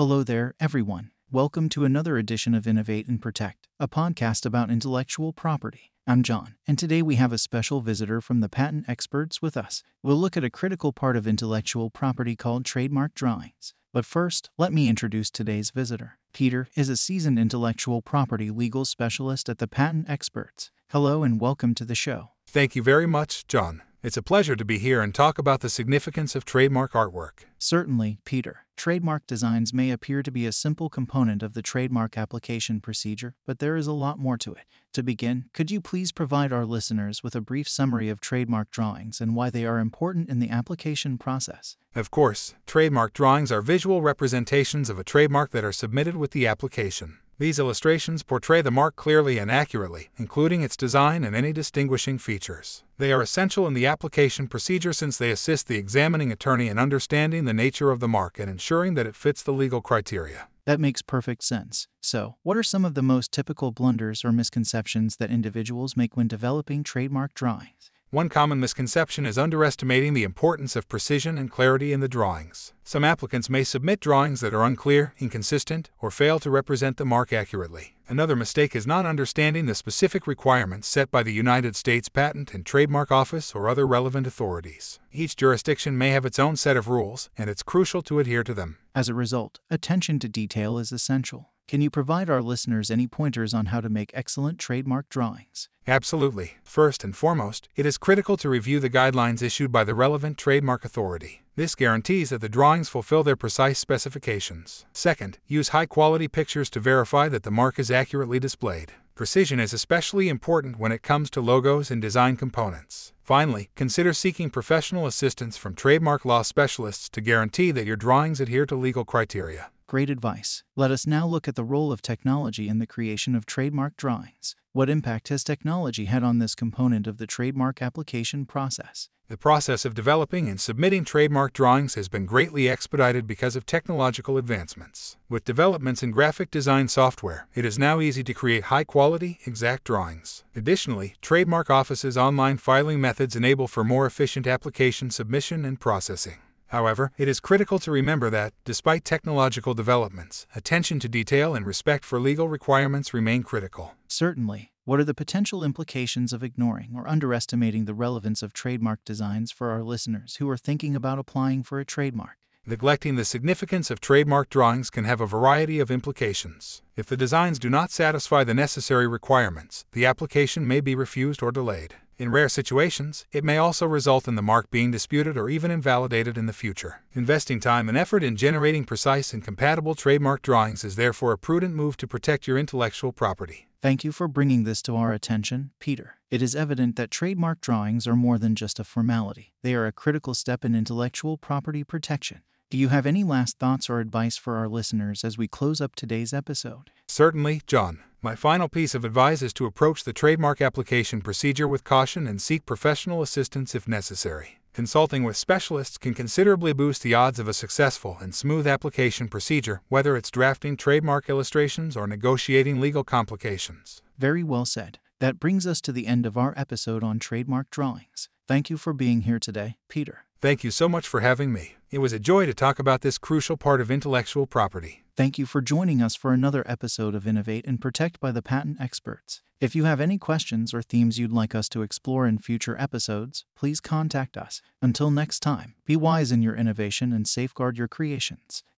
Hello there, everyone. Welcome to another edition of Innovate and Protect, a podcast about intellectual property. I'm John, and today we have a special visitor from the patent experts with us. We'll look at a critical part of intellectual property called trademark drawings. But first, let me introduce today's visitor. Peter is a seasoned intellectual property legal specialist at the Patent Experts. Hello and welcome to the show. Thank you very much, John. It's a pleasure to be here and talk about the significance of trademark artwork. Certainly, Peter. Trademark designs may appear to be a simple component of the trademark application procedure, but there is a lot more to it. To begin, could you please provide our listeners with a brief summary of trademark drawings and why they are important in the application process? Of course, trademark drawings are visual representations of a trademark that are submitted with the application. These illustrations portray the mark clearly and accurately, including its design and any distinguishing features. They are essential in the application procedure since they assist the examining attorney in understanding the nature of the mark and ensuring that it fits the legal criteria. That makes perfect sense. So, what are some of the most typical blunders or misconceptions that individuals make when developing trademark drawings? One common misconception is underestimating the importance of precision and clarity in the drawings. Some applicants may submit drawings that are unclear, inconsistent, or fail to represent the mark accurately. Another mistake is not understanding the specific requirements set by the United States Patent and Trademark Office or other relevant authorities. Each jurisdiction may have its own set of rules, and it's crucial to adhere to them. As a result, attention to detail is essential. Can you provide our listeners any pointers on how to make excellent trademark drawings? Absolutely. First and foremost, it is critical to review the guidelines issued by the relevant trademark authority. This guarantees that the drawings fulfill their precise specifications. Second, use high quality pictures to verify that the mark is accurately displayed. Precision is especially important when it comes to logos and design components. Finally, consider seeking professional assistance from trademark law specialists to guarantee that your drawings adhere to legal criteria. Great advice. Let us now look at the role of technology in the creation of trademark drawings. What impact has technology had on this component of the trademark application process? The process of developing and submitting trademark drawings has been greatly expedited because of technological advancements. With developments in graphic design software, it is now easy to create high quality, exact drawings. Additionally, trademark offices' online filing methods enable for more efficient application submission and processing. However, it is critical to remember that, despite technological developments, attention to detail and respect for legal requirements remain critical. Certainly. What are the potential implications of ignoring or underestimating the relevance of trademark designs for our listeners who are thinking about applying for a trademark? Neglecting the significance of trademark drawings can have a variety of implications. If the designs do not satisfy the necessary requirements, the application may be refused or delayed. In rare situations, it may also result in the mark being disputed or even invalidated in the future. Investing time and effort in generating precise and compatible trademark drawings is therefore a prudent move to protect your intellectual property. Thank you for bringing this to our attention, Peter. It is evident that trademark drawings are more than just a formality, they are a critical step in intellectual property protection. Do you have any last thoughts or advice for our listeners as we close up today's episode? Certainly, John. My final piece of advice is to approach the trademark application procedure with caution and seek professional assistance if necessary. Consulting with specialists can considerably boost the odds of a successful and smooth application procedure, whether it's drafting trademark illustrations or negotiating legal complications. Very well said. That brings us to the end of our episode on trademark drawings. Thank you for being here today, Peter. Thank you so much for having me. It was a joy to talk about this crucial part of intellectual property. Thank you for joining us for another episode of Innovate and Protect by the Patent Experts. If you have any questions or themes you'd like us to explore in future episodes, please contact us. Until next time, be wise in your innovation and safeguard your creations.